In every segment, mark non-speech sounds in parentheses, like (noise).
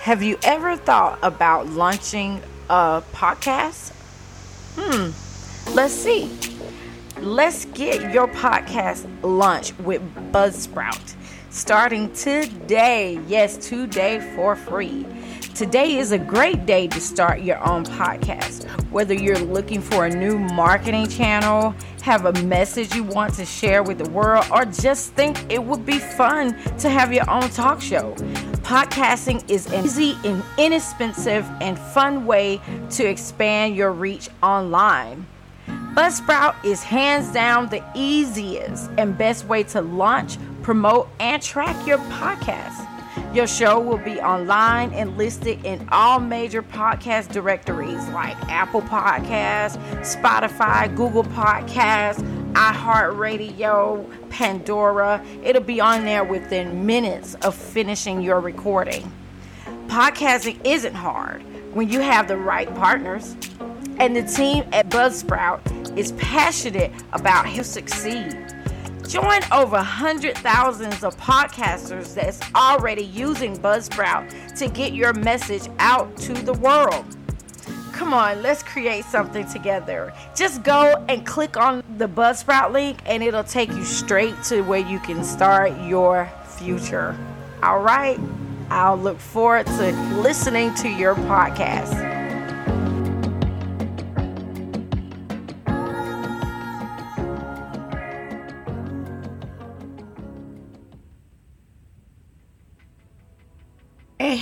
Have you ever thought about launching a podcast? Hmm, let's see. Let's get your podcast launched with Buzzsprout starting today. Yes, today for free. Today is a great day to start your own podcast. Whether you're looking for a new marketing channel, have a message you want to share with the world, or just think it would be fun to have your own talk show. Podcasting is an easy and inexpensive and fun way to expand your reach online. Buzzsprout is hands down the easiest and best way to launch, promote, and track your podcast. Your show will be online and listed in all major podcast directories like Apple Podcasts, Spotify, Google Podcasts, iHeartRadio, Pandora. It'll be on there within minutes of finishing your recording. Podcasting isn't hard when you have the right partners. And the team at Buzzsprout is passionate about to succeed. Join over hundred thousands of podcasters that's already using Buzzsprout to get your message out to the world. Come on, let's create something together. Just go and click on the Buzzsprout link, and it'll take you straight to where you can start your future. All right, I'll look forward to listening to your podcast.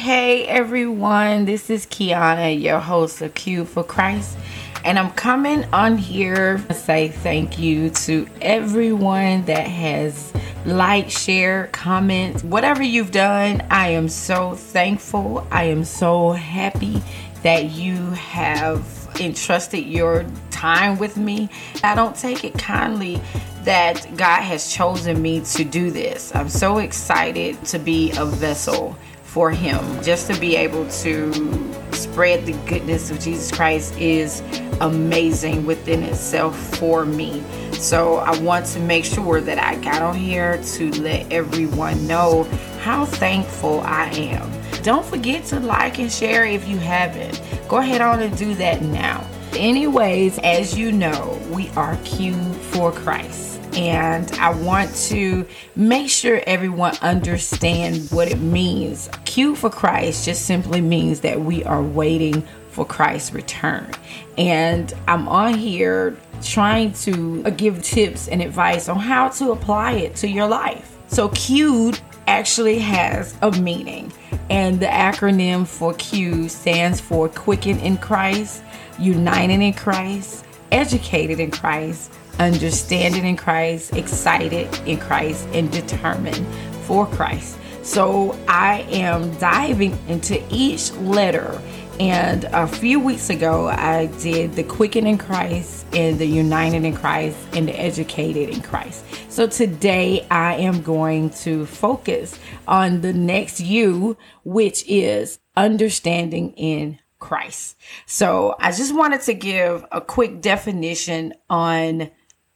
Hey, everyone, this is Kiana, your host of Q for Christ, and I'm coming on here to say thank you to everyone that has liked, share, comment, whatever you've done. I am so thankful. I am so happy that you have entrusted your time with me. I don't take it kindly that God has chosen me to do this. I'm so excited to be a vessel for him. Just to be able to spread the goodness of Jesus Christ is amazing within itself for me. So I want to make sure that I got on here to let everyone know how thankful I am. Don't forget to like and share if you haven't. Go ahead on and do that now. Anyways, as you know, we are Q for Christ and I want to make sure everyone understand what it means. Q for Christ just simply means that we are waiting for Christ's return. And I'm on here trying to uh, give tips and advice on how to apply it to your life. So Q actually has a meaning. And the acronym for Q stands for Quicken in Christ, United in Christ, Educated in Christ, understanding in Christ, excited in Christ, and determined for Christ. So I am diving into each letter. And a few weeks ago, I did the Quicken in Christ and the United in Christ and the Educated in Christ. So today, I am going to focus on the next U, which is understanding in Christ. So I just wanted to give a quick definition on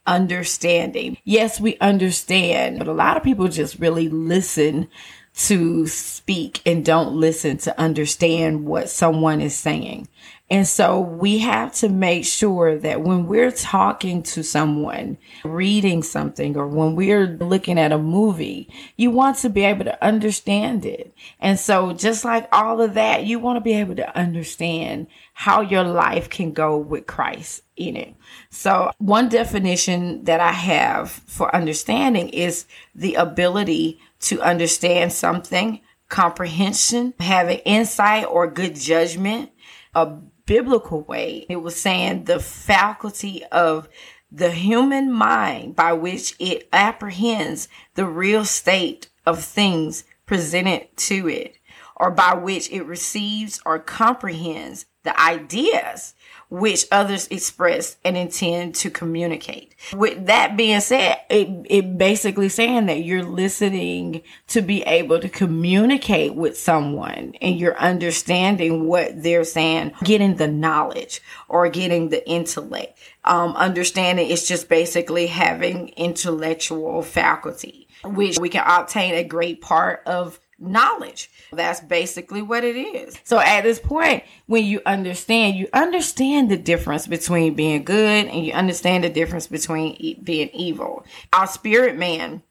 understanding. Yes, we understand, but a lot of people just really listen to speak and don't listen to understand what someone is saying. And so we have to make sure that when we're talking to someone, reading something, or when we're looking at a movie, you want to be able to understand it. And so just like all of that, you want to be able to understand how your life can go with Christ in it. So one definition that I have for understanding is the ability to understand something, comprehension, having insight or good judgment, a biblical way. It was saying the faculty of the human mind by which it apprehends the real state of things presented to it, or by which it receives or comprehends the ideas which others express and intend to communicate. With that being said, it, it basically saying that you're listening to be able to communicate with someone and you're understanding what they're saying, getting the knowledge or getting the intellect. Um, understanding is just basically having intellectual faculty, which we can obtain a great part of knowledge. That's basically what it is. So at this point, when you understand, you understand the difference between being good and you understand the difference between being evil. Our spirit man,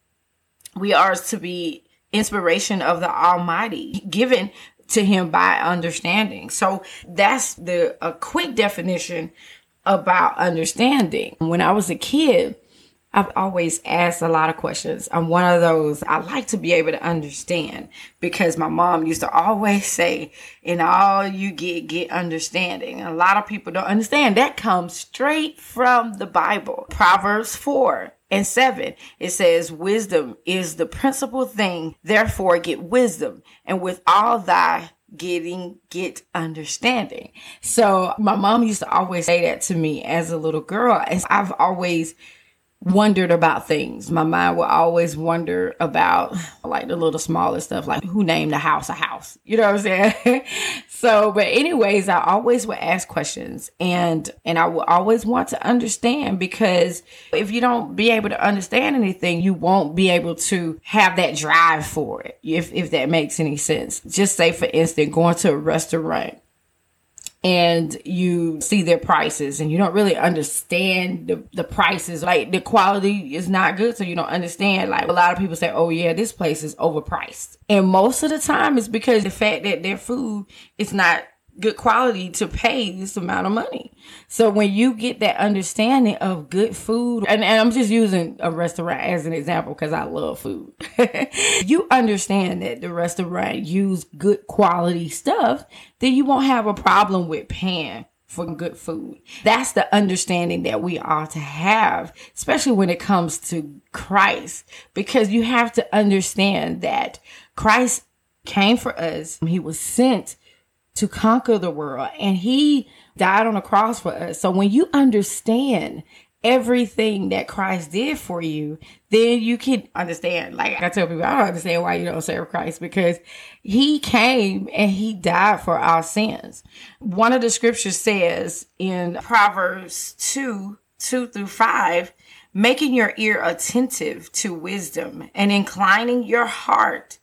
we are to be inspiration of the Almighty, given to him by understanding. So that's the a quick definition about understanding. When I was a kid, I've always asked a lot of questions. I'm one of those, I like to be able to understand because my mom used to always say, in all you get, get understanding. a lot of people don't understand. That comes straight from the Bible. Proverbs 4 and 7, it says, Wisdom is the principal thing, therefore get wisdom, and with all thy getting get understanding. So my mom used to always say that to me as a little girl. And I've always wondered about things. My mind will always wonder about like the little smaller stuff, like who named the house a house. You know what I'm saying? (laughs) so, but anyways, I always would ask questions and and I will always want to understand because if you don't be able to understand anything, you won't be able to have that drive for it. If if that makes any sense. Just say for instance, going to a restaurant and you see their prices and you don't really understand the, the prices. Like the quality is not good so you don't understand. Like a lot of people say oh yeah this place is overpriced. And most of the time it's because the fact that their food is not good quality to pay this amount of money. So when you get that understanding of good food, and, and I'm just using a restaurant as an example because I love food. (laughs) you understand that the restaurant use good quality stuff, then you won't have a problem with paying for good food. That's the understanding that we ought to have, especially when it comes to Christ, because you have to understand that Christ came for us. He was sent to conquer the world and he died on the cross for us. So when you understand everything that Christ did for you, then you can understand. Like I tell people, I don't understand why you don't serve Christ because he came and he died for our sins. One of the scriptures says in Proverbs 2 2 through 5, making your ear attentive to wisdom and inclining your heart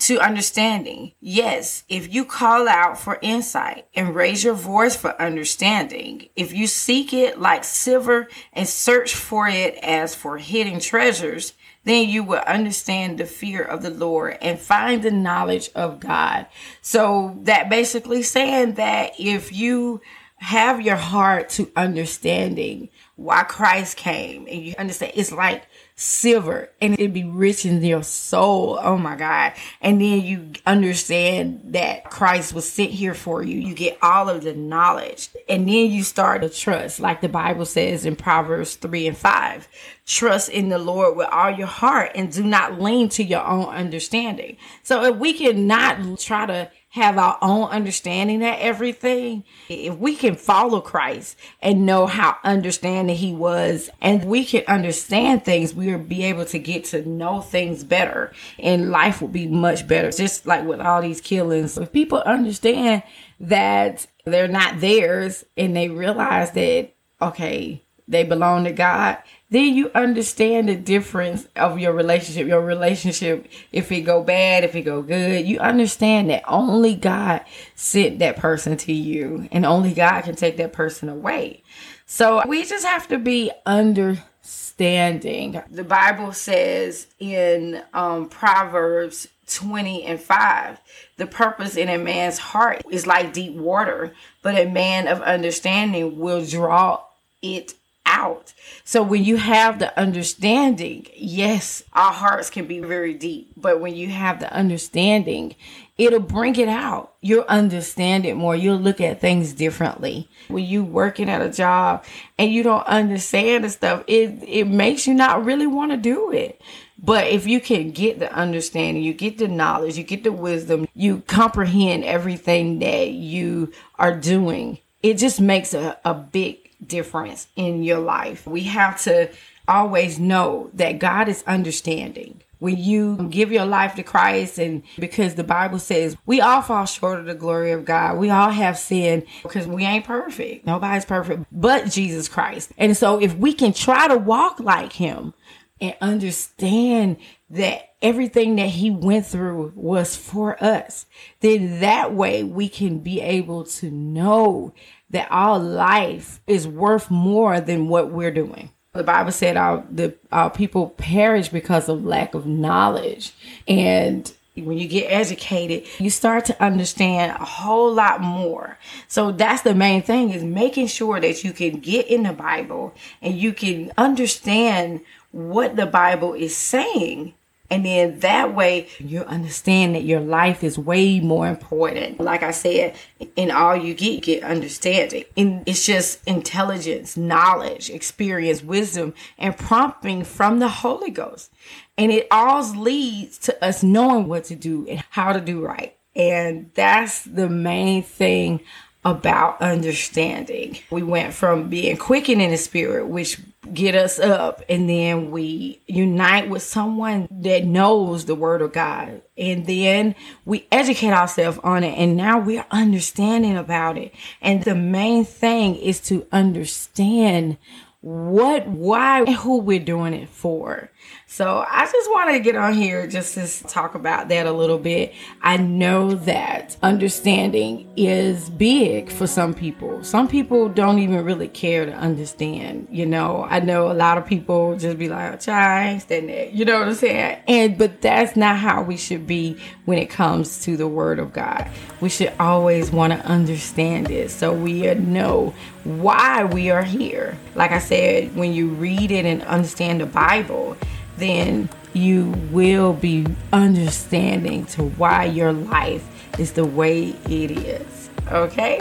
to understanding. Yes, if you call out for insight and raise your voice for understanding, if you seek it like silver and search for it as for hidden treasures, then you will understand the fear of the Lord and find the knowledge of God. So that basically saying that if you have your heart to understanding why Christ came and you understand it's like silver and it'd be rich in your soul. Oh my God. And then you understand that Christ was sent here for you. You get all of the knowledge and then you start to trust, like the Bible says in Proverbs 3 and 5. Trust in the Lord with all your heart and do not lean to your own understanding. So if we cannot try to have our own understanding of everything, if we can follow Christ and know how understanding he was and we can understand things, we will be able to get to know things better and life will be much better. Just like with all these killings, if people understand that they're not theirs and they realize that, okay, they belong to God, then you understand the difference of your relationship. Your relationship, if it go bad, if it go good, you understand that only God sent that person to you and only God can take that person away. So we just have to be understanding. The Bible says in um, Proverbs 20 and 5 the purpose in a man's heart is like deep water, but a man of understanding will draw it out. So when you have the understanding, yes, our hearts can be very deep, but when you have the understanding, it'll bring it out. You'll understand it more. You'll look at things differently. When you working at a job and you don't understand the stuff, it it makes you not really want to do it. But if you can get the understanding, you get the knowledge, you get the wisdom, you comprehend everything that you are doing, it just makes a, a big difference in your life. We have to always know that God is understanding. When you give your life to Christ, and because the Bible says we all fall short of the glory of God, we all have sin because we ain't perfect. Nobody's perfect but Jesus Christ. And so, if we can try to walk like Him, and understand that everything that he went through was for us, then that way we can be able to know that our life is worth more than what we're doing. The Bible said our the our people perish because of lack of knowledge. And when you get educated, you start to understand a whole lot more. So that's the main thing is making sure that you can get in the Bible and you can understand what the Bible is saying and then that way you understand that your life is way more important. Like I said, in all you get, you get understanding. And it's just intelligence, knowledge, experience, wisdom, and prompting from the Holy Ghost. And it all leads to us knowing what to do and how to do right. And that's the main thing about understanding. We went from being quickened in the spirit, which get us up, and then we unite with someone that knows the word of God. And then we educate ourselves on it, and now we're understanding about it. And the main thing is to understand what, why, and who we're doing it for. So I just want to get on here just to talk about that a little bit. I know that understanding is big for some people. Some people don't even really care to understand. You know, I know a lot of people just be like, oh, "Child, stand there." You know what I'm saying? And but that's not how we should be when it comes to the Word of God. We should always want to understand it so we know why we are here. Like I said, when you read it and understand the Bible then you will be understanding to why your life is the way it is. Okay?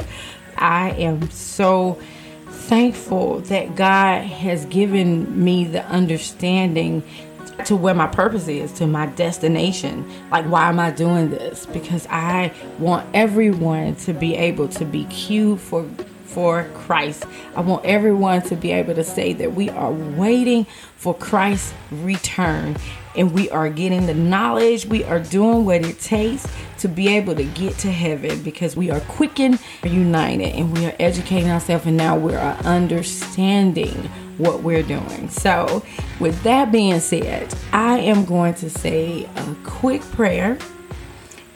I am so thankful that God has given me the understanding to where my purpose is, to my destination. Like, why am I doing this? Because I want everyone to be able to be queued for for Christ. I want everyone to be able to say that we are waiting for Christ's return and we are getting the knowledge, we are doing what it takes to be able to get to heaven because we are quickened, united, and we are educating ourselves, and now we are understanding what we're doing. So, with that being said, I am going to say a quick prayer,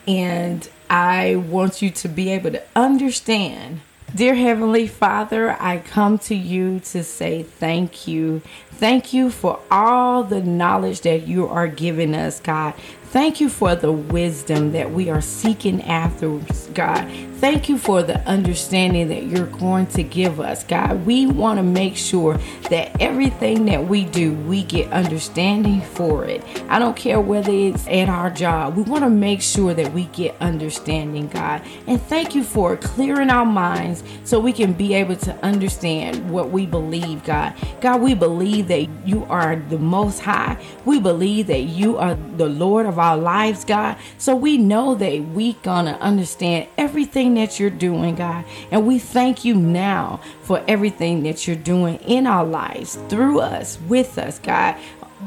and I want you to be able to understand Dear Heavenly Father, I come to you to say thank you. Thank you for all the knowledge that you are giving us, God. Thank you for the wisdom that we are seeking after, God. Thank you for the understanding that you're going to give us, God. We want to make sure that everything that we do, we get understanding for it. I don't care whether it's at our job, we want to make sure that we get understanding, God. And thank you for clearing our minds so we can be able to understand what we believe, God. God, we believe that you are the most high. We believe that you are the Lord of our lives, God. So we know that we gonna understand everything that you're doing, God. And we thank you now for everything that you're doing in our lives, through us, with us, God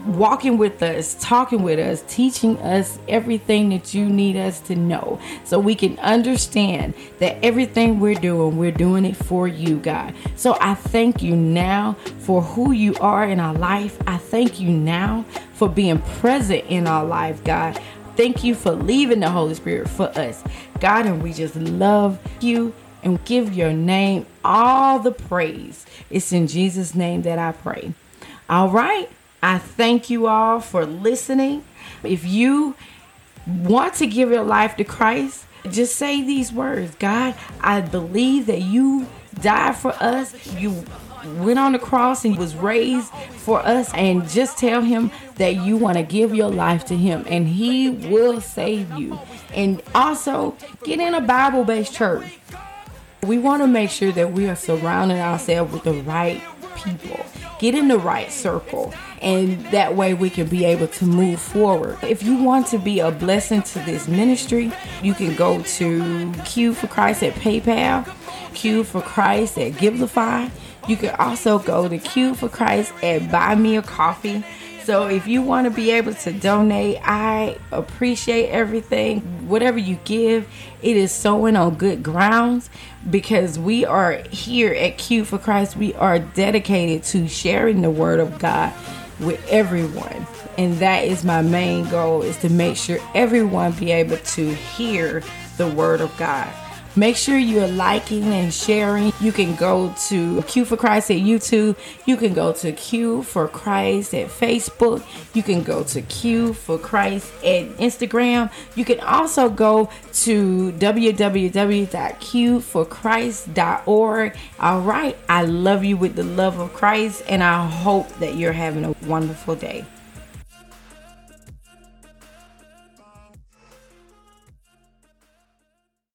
walking with us, talking with us, teaching us everything that you need us to know so we can understand that everything we're doing, we're doing it for you, God. So I thank you now for who you are in our life. I thank you now for being present in our life, God. Thank you for leaving the Holy Spirit for us, God. And we just love you and give your name all the praise. It's in Jesus' name that I pray. All right. I thank you all for listening. If you want to give your life to Christ, just say these words God, I believe that you died for us. You went on the cross and was raised for us and just tell him that you want to give your life to him and he will save you. And also get in a Bible-based church. We want to make sure that we are surrounding ourselves with the right people. Get in the right circle and that way we can be able to move forward. If you want to be a blessing to this ministry, you can go to Q for Christ at PayPal, Q for Christ at Givelify. You can also go to Q for Christ at Buy Me a Coffee. So if you want to be able to donate, I appreciate everything. Whatever you give, it is sowing on good grounds because we are here at Q for Christ. We are dedicated to sharing the word of God with everyone. And that is my main goal is to make sure everyone be able to hear the word of God. Make sure you're liking and sharing. You can go to Q for Christ at YouTube. You can go to Q for Christ at Facebook. You can go to Q for Christ at Instagram. You can also go to www.queued4christ.org. All right. I love you with the love of Christ, and I hope that you're having a wonderful day.